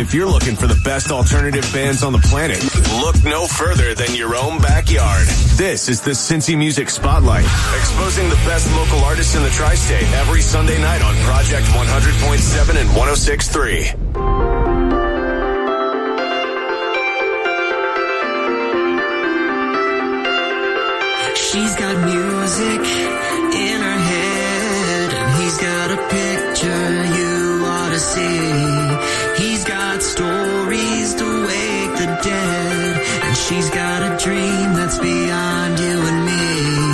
If you're looking for the best alternative bands on the planet, look no further than your own backyard. This is the Cincy Music Spotlight, exposing the best local artists in the tri-state every Sunday night on Project 100.7 and 106.3. She's got music in her head, and he's got a picture you ought to see. Got stories to wake the dead, and she's got a dream that's beyond you and me.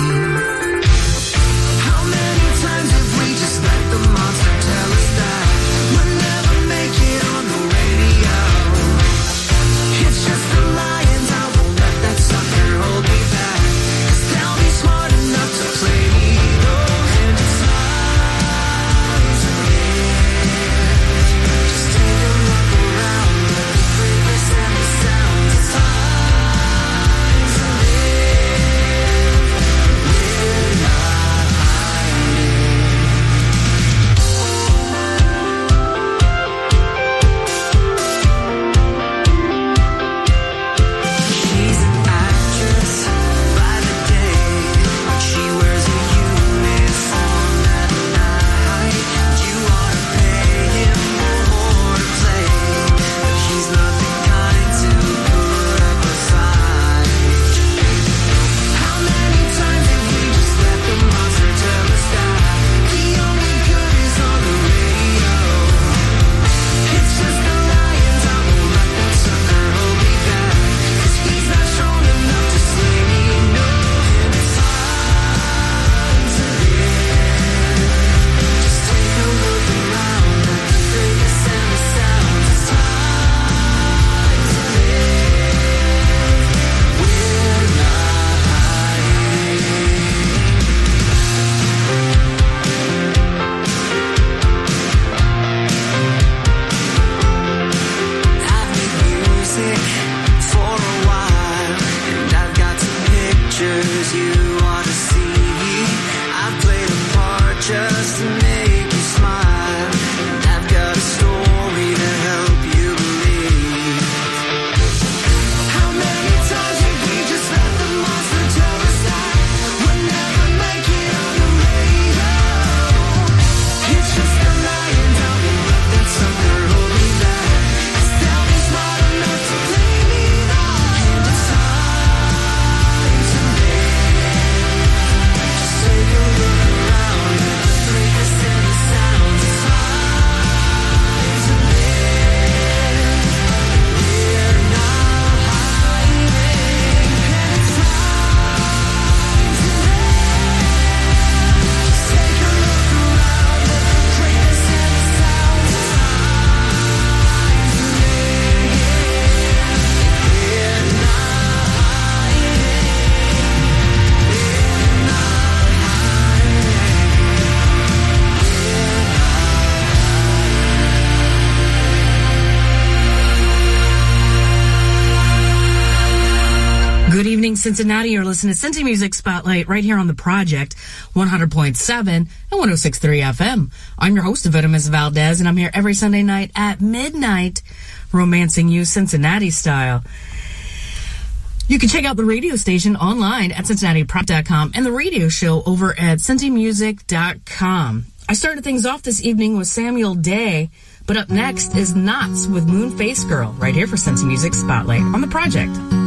Cincinnati. You're listening to Cincy Music Spotlight right here on the Project 100.7 and 106.3 FM. I'm your host, Venomous Valdez, and I'm here every Sunday night at midnight, romancing you Cincinnati style. You can check out the radio station online at CincinnatiProject.com and the radio show over at CincyMusic.com. I started things off this evening with Samuel Day, but up next is Knots with Moonface Girl right here for Cincy Music Spotlight on the Project.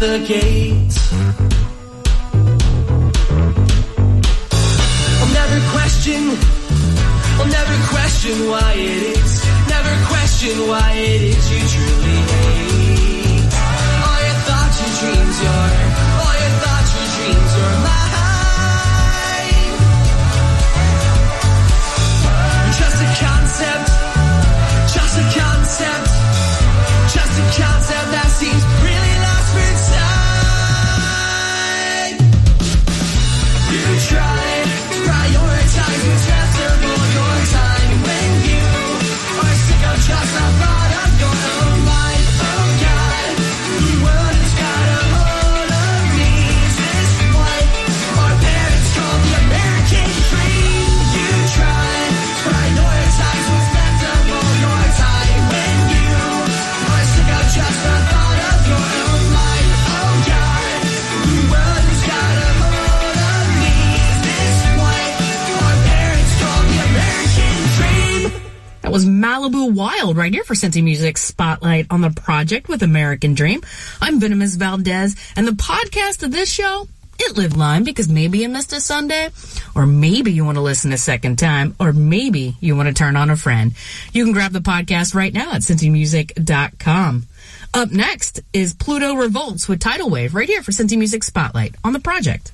the gate. That was Malibu Wild right here for Cincy Music Spotlight on the project with American Dream. I'm Venomous Valdez and the podcast of this show it live line because maybe you missed a Sunday, or maybe you want to listen a second time, or maybe you want to turn on a friend. You can grab the podcast right now at cincymusic.com. Up next is Pluto Revolts with Tidal Wave right here for Cincy Music Spotlight on the project.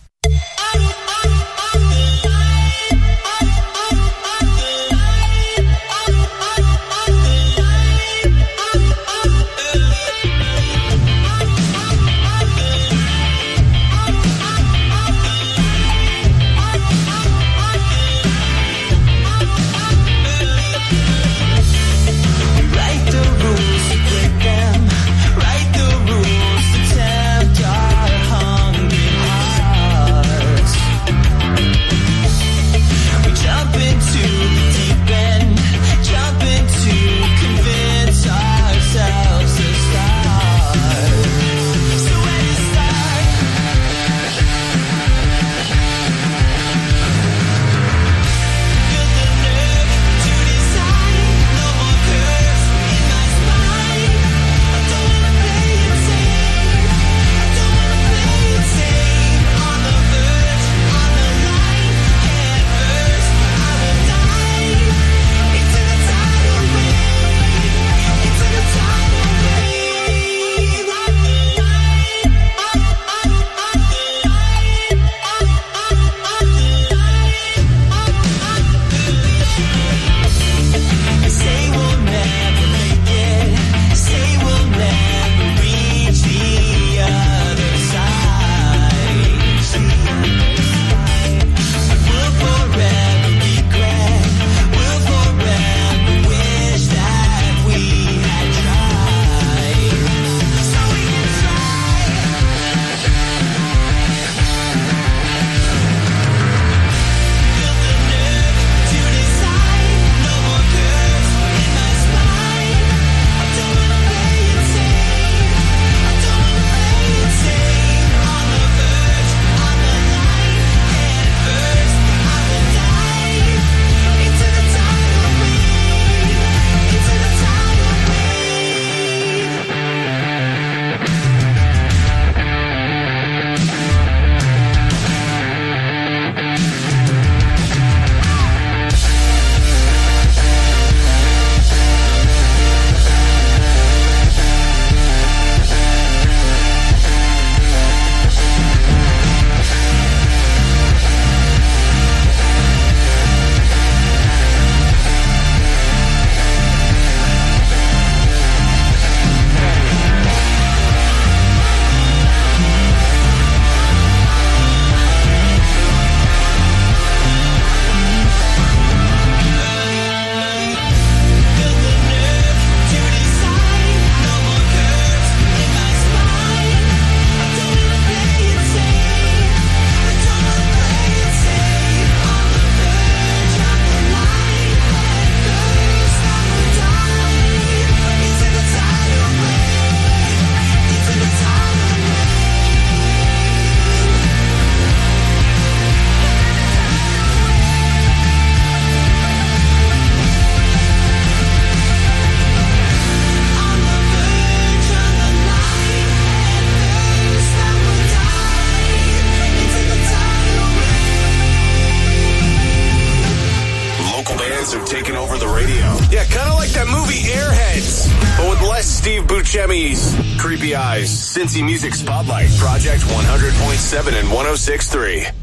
106.3.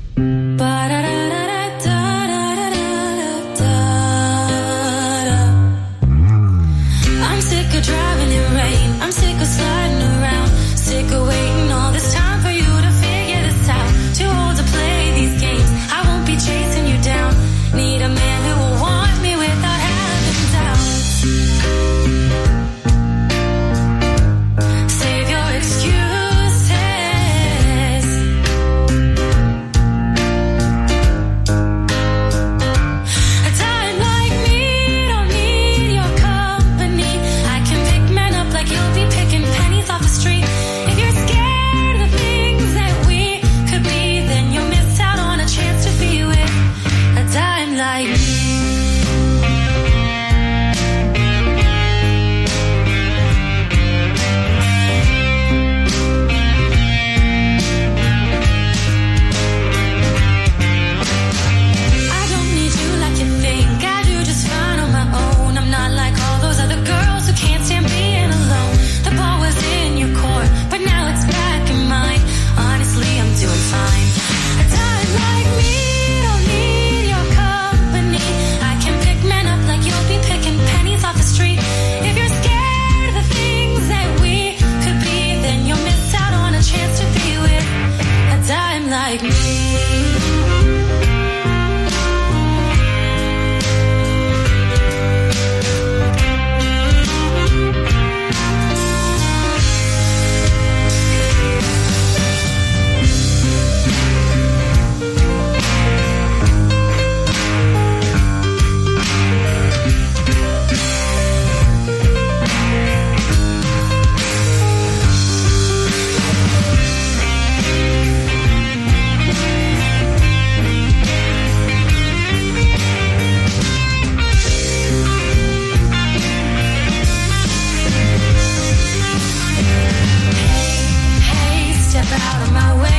out of my way.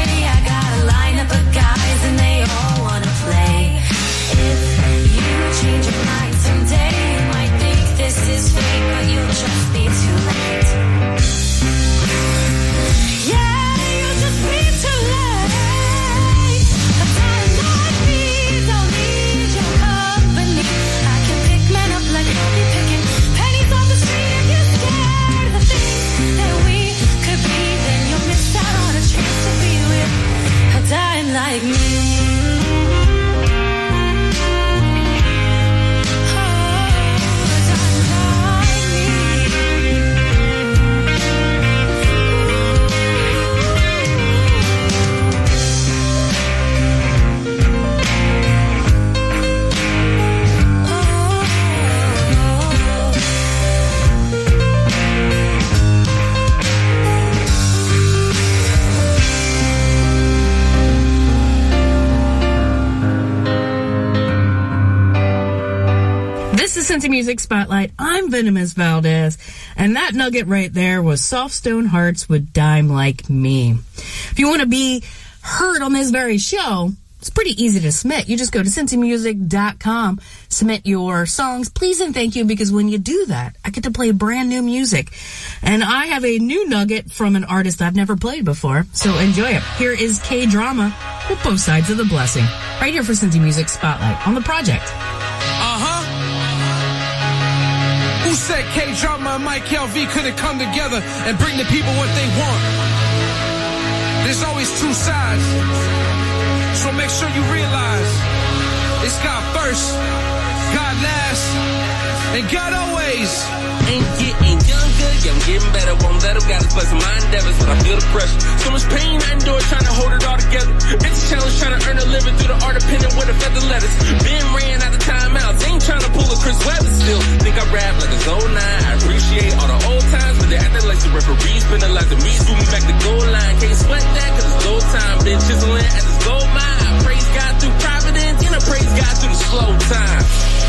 Cincy Music Spotlight. I'm Venomous Valdez. And that nugget right there was Soft Stone Hearts with Dime Like Me. If you want to be heard on this very show, it's pretty easy to submit. You just go to cincymusic.com, submit your songs, please and thank you, because when you do that, I get to play brand new music. And I have a new nugget from an artist I've never played before, so enjoy it. Here is K Drama with Both Sides of the Blessing, right here for Cincy Music Spotlight on the project. Who said K Drama and Mike LV couldn't come together and bring the people what they want? There's always two sides. So make sure you realize it's God first, God last, and God always. Ain't younger, yeah, I'm getting better. Won't let them got us blessing my endeavors, but I feel the pressure. So much pain I endure trying to hold it all together. It's a challenge trying to earn a living through the art of penning with a feather letters. Been ran out of timeouts, ain't trying to pull a Chris Webber still. Think I rap like it's 09. I appreciate all the old times, but they acting like the referees penalizing me. Me back the goal line. Can't sweat that cause it's goal time. Been chiseling at this gold mine. I praise God through providence and I praise God through the slow time.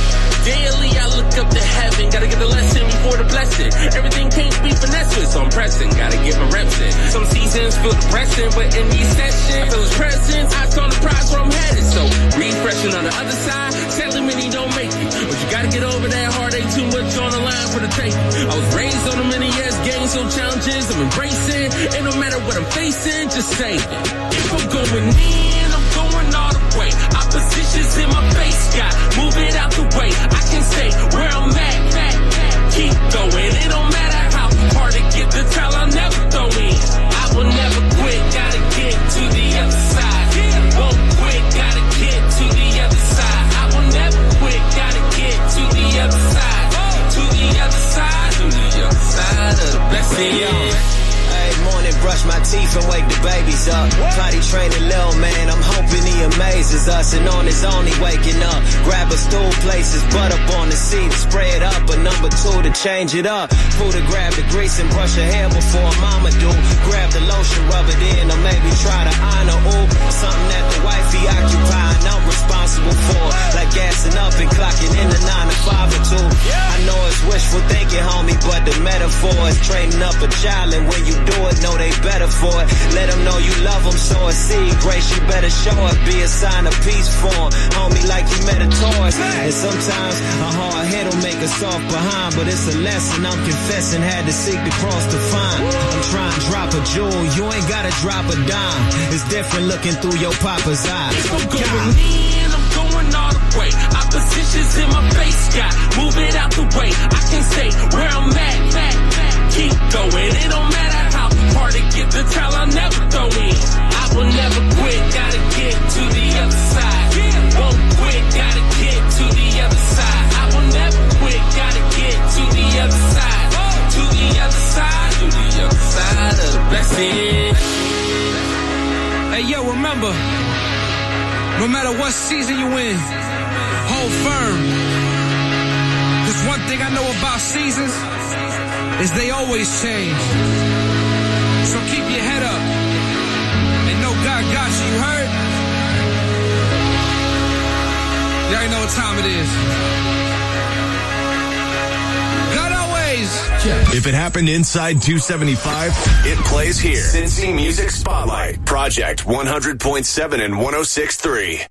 Daily I look up to heaven, gotta get the lesson before the blessing. Everything can't be finessed, so I'm pressing, gotta give a reps in. Some seasons feel depressing, but in these sessions, I feel his presence, I on the prize where I'm headed. So refreshing on the other side, sadly many don't make it. But you gotta get over that heartache, too much on the line for the take. I was raised on a many yes, game, so challenges I'm embracing. And no matter what I'm facing, just saying. If I'm going in, I'm going all the way. Opposition's in my face, got move it out the way. I can stay where I'm at, at, at. keep going. It don't matter how hard to get the towel, I'll never throw in. I will never quit, gotta get to the other side. Won't quit, gotta get to the other side. I will never quit, gotta get to the other side. To the other side, to the other side of the blessing. Brush my teeth and wake the babies up. Potty training little man, I'm hoping he amazes us. And on his own, he waking up. Grab a stool, places butt up on the seat, it up. A number two to change it up. Pull to grab the grease and brush her hair before mama do. Grab the lotion, rub it in, or maybe try to honor. Ooh, something that the wifey occupying, I'm responsible for. Like gassing up and clocking in the nine to five or two. I know it's wishful thinking, homie, but the metaphor is training up a child, and when you do it, know they better for it. Let them know you love them, sow a seed. Grace, you better show it, be a sign of peace for 'em. Homie, like you met a Taurus. And sometimes a hard head will make a soft behind, but it's a lesson I'm confessing, had to seek the cross to find. I'm trying to drop a jewel, you ain't gotta drop a dime. It's different looking through your papa's eyes. I'm all the way. Opposition's in my face, got move it out the way. I can stay where I'm at, at, at. keep going. It don't matter get the towel, I'll never throw in. I will never quit, gotta get to the other side. Won't quit, gotta get to the other side. I will never quit, gotta get to the other side. To the other side, to the other side of the blessing. Hey, yo, remember, no matter what season you in, hold firm. Cause one thing I know about seasons is they always change. So keep your head up and know God got you. You heard? Already know what time it is. God always. If it happened inside 275, it plays here. Cincy Music Spotlight, Project 100.7 and 106.3.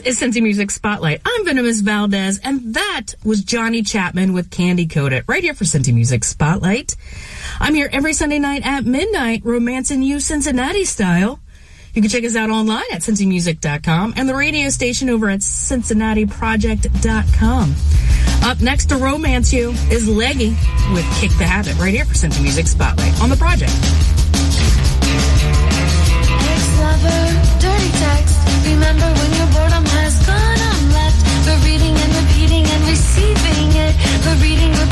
is Cincy Music Spotlight. I'm Venomous Valdez, and that was Johnny Chapman with Candy Coated, right here for Cincy Music Spotlight. I'm here every Sunday night at midnight, romancing you Cincinnati style. You can check us out online at cincymusic.com and the radio station over at cincinnatiproject.com. Up next to romance you is Leggy with Kick the Habit, right here for Cincy Music Spotlight on the project. Ex-lover, dirty text. Remember when your boredom has We're reading,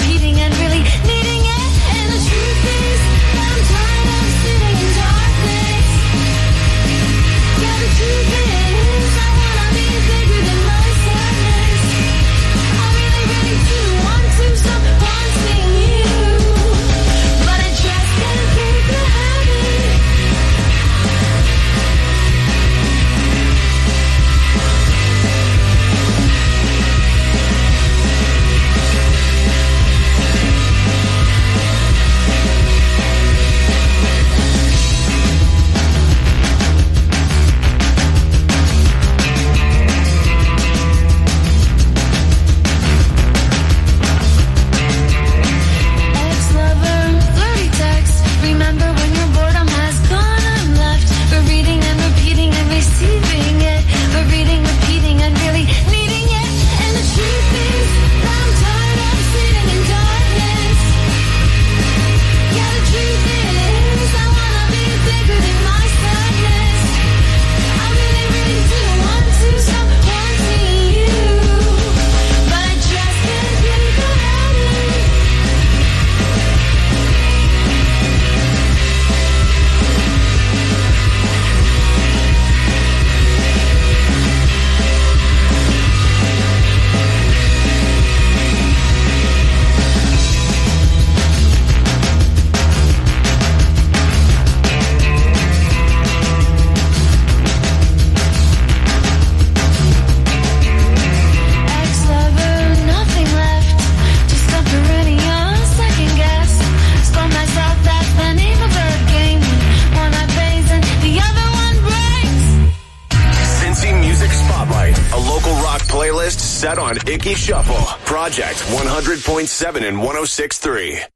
100.7 and 106.3.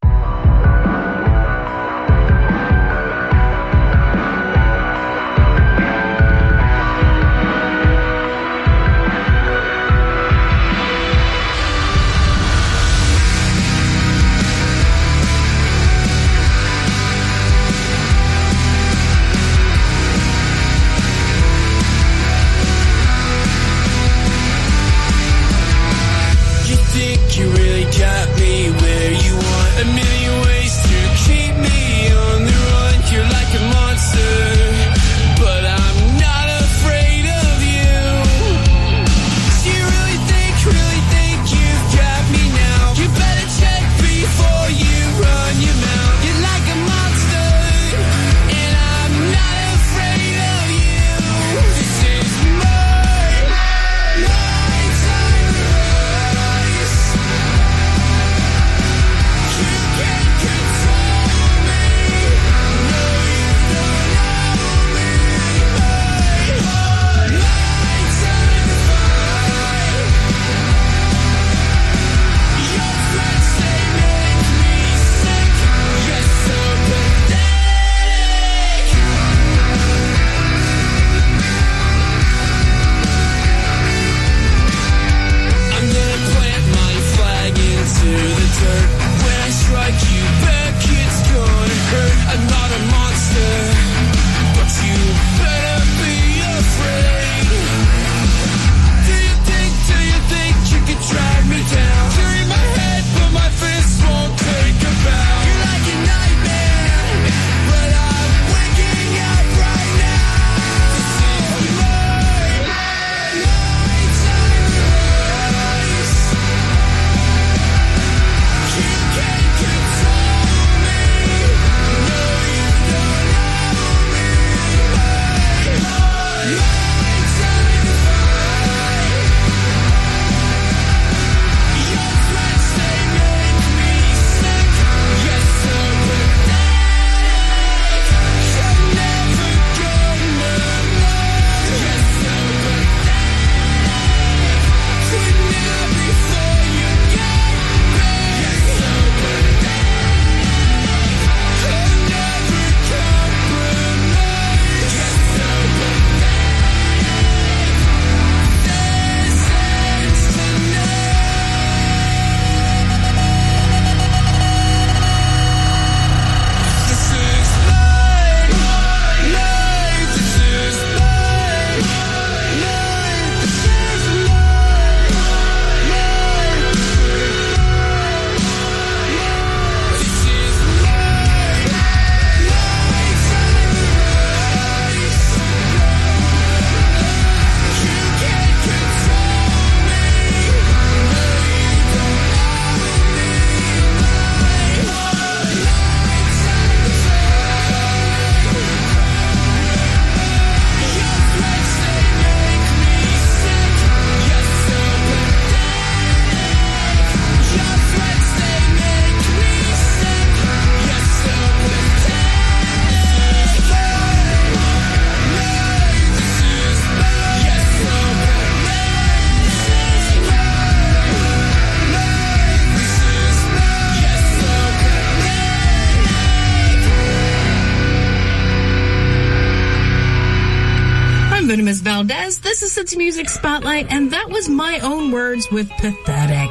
Valdez. This is Cincy Music Spotlight, and that was my own words with pathetic.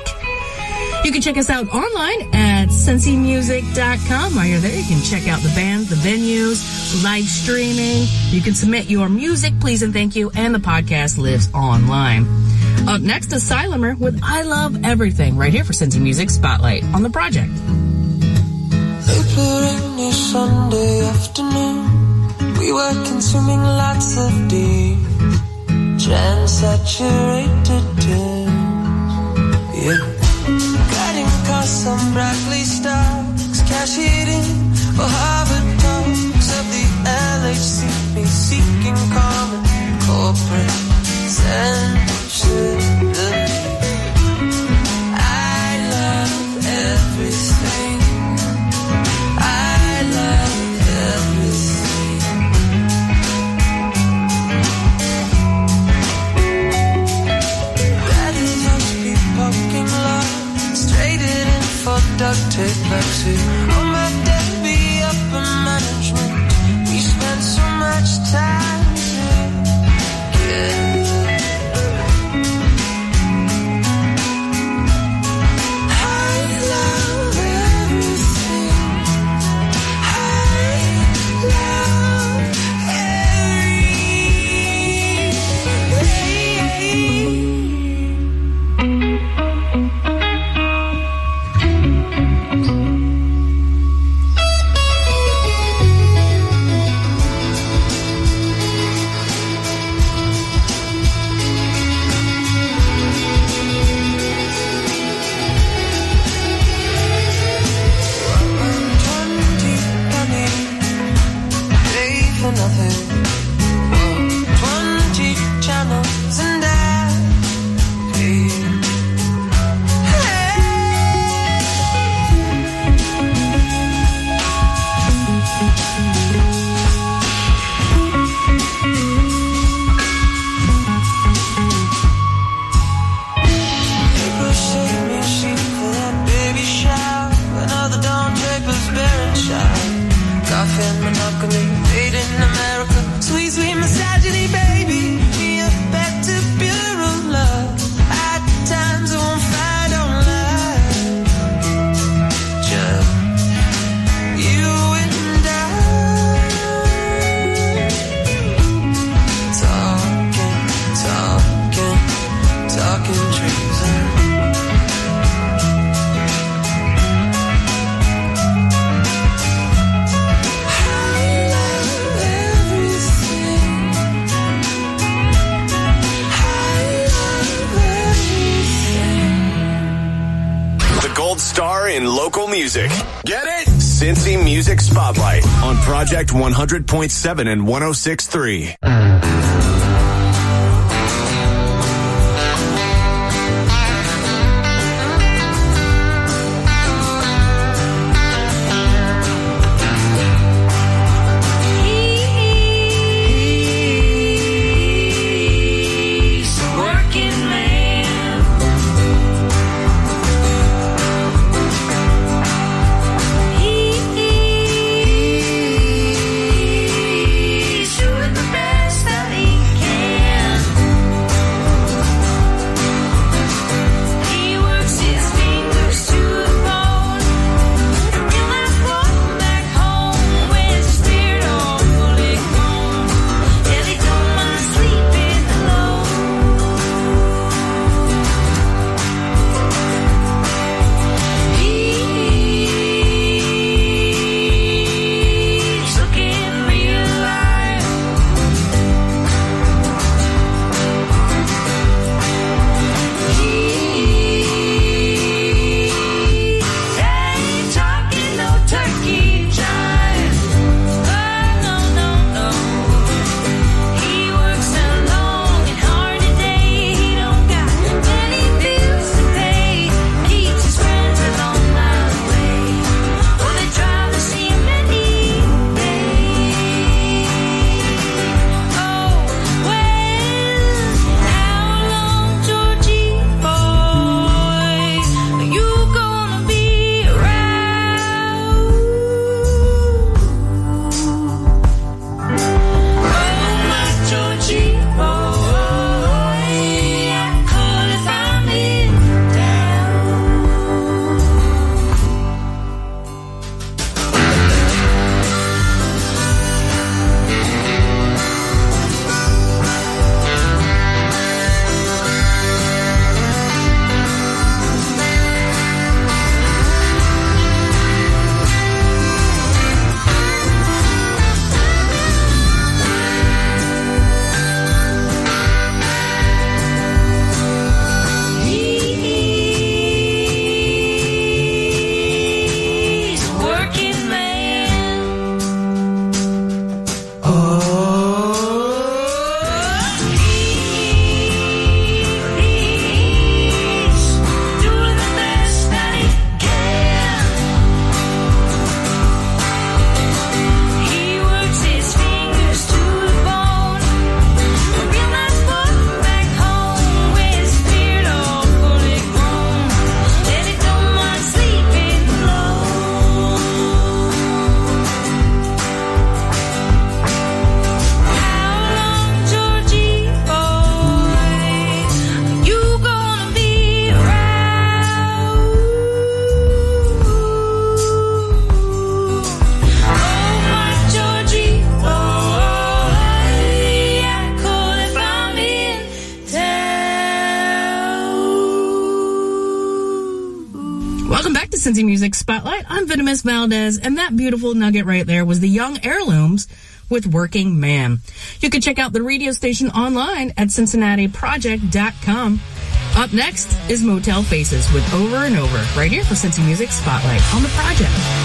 You can check us out online at cincymusic.com. While you're there, you can check out the bands, the venues, live streaming. You can submit your music, please and thank you, and the podcast lives online. Up next is Silemer with I Love Everything, right here for Cincy Music Spotlight on the project. Sunday afternoon, we were consuming lots of deep, trans-saturated tunes. Yeah. Guiding across some brightly stars, cash eating for Harvard talks of the LHC, seeking common corporate sensibility. I love everything. Duct tape plexi. Oh in local music. Get it? Cincy Music Spotlight on Project 100.7 and 106.3. Spotlight. I'm Venomous Valdez, and that beautiful nugget right there was the Young Heirlooms with Working Man. You can check out the radio station online at CincinnatiProject.com. Up next is Motel Faces with Over and Over, right here for Cincy Music Spotlight on the project.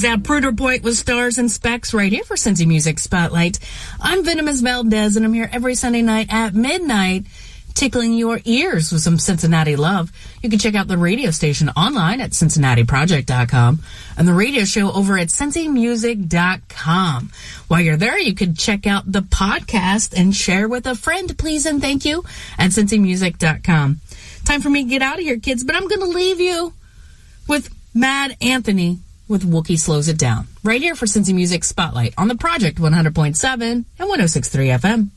Pruder Point with Stars and Specs right here for Cincy Music Spotlight. I'm Venomous Valdez and I'm here every Sunday night at midnight tickling your ears with some Cincinnati love. You can check out the radio station online at cincinnatiproject.com and the radio show over at cincymusic.com. While you're there, you can check out the podcast and share with a friend, please and thank you at cincymusic.com. Time for me to get out of here, kids, but I'm going to leave you with Mad Anthony with Wookie Slows It Down. Right here for Cincy Music Spotlight on the Project 100.7 and 106.3 FM.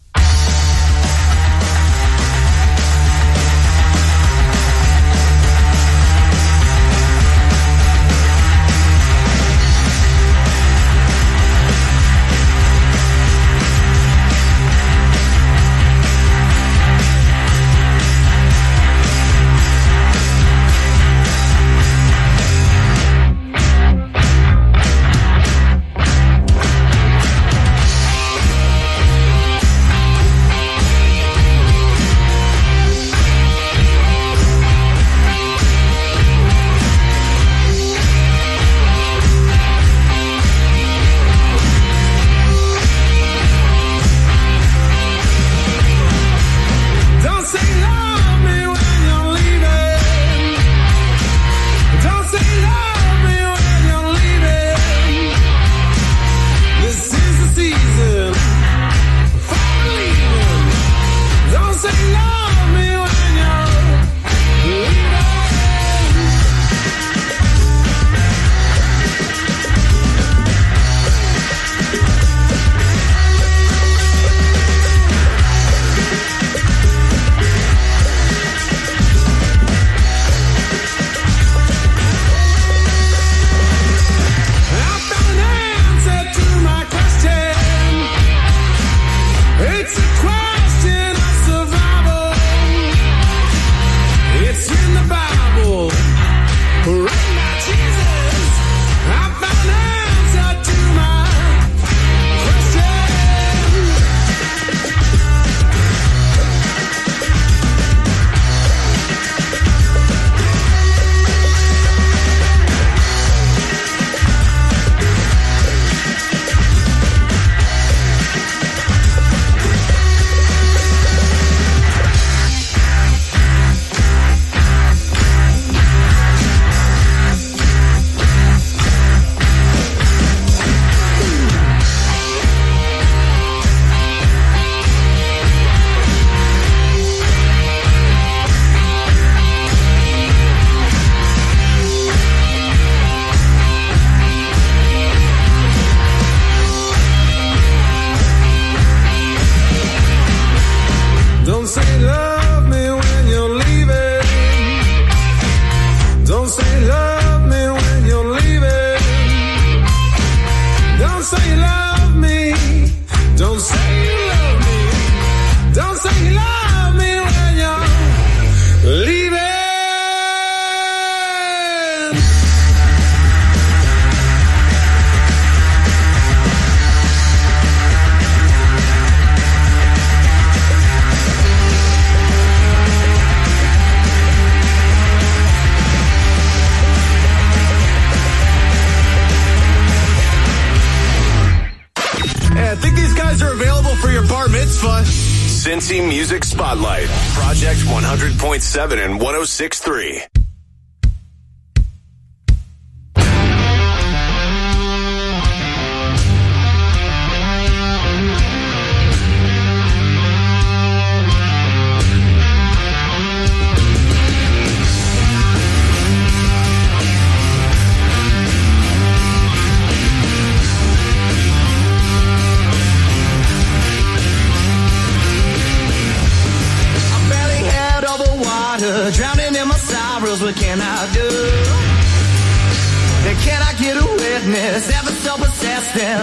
100.7 and 106.3.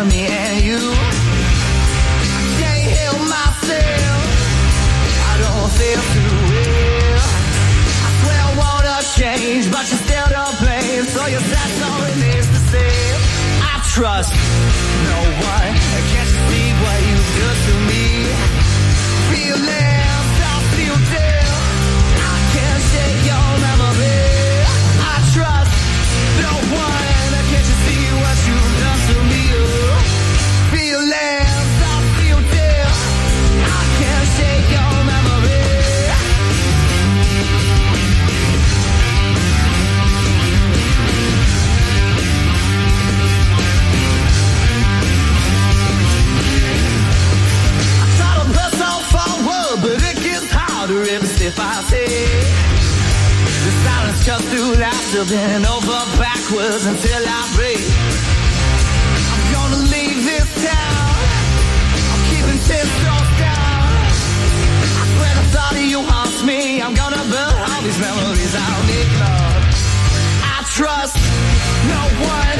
me and you? I can't help myself. I don't feel too. I swear I wanna change, but you still don't blame. So that's all. I trust no one. To bend over backwards until I break. I'm gonna leave this town. I'm keeping ten toes down. I swear the thought of you haunts me. I'm gonna burn all these memories I'll ignore. I trust no one.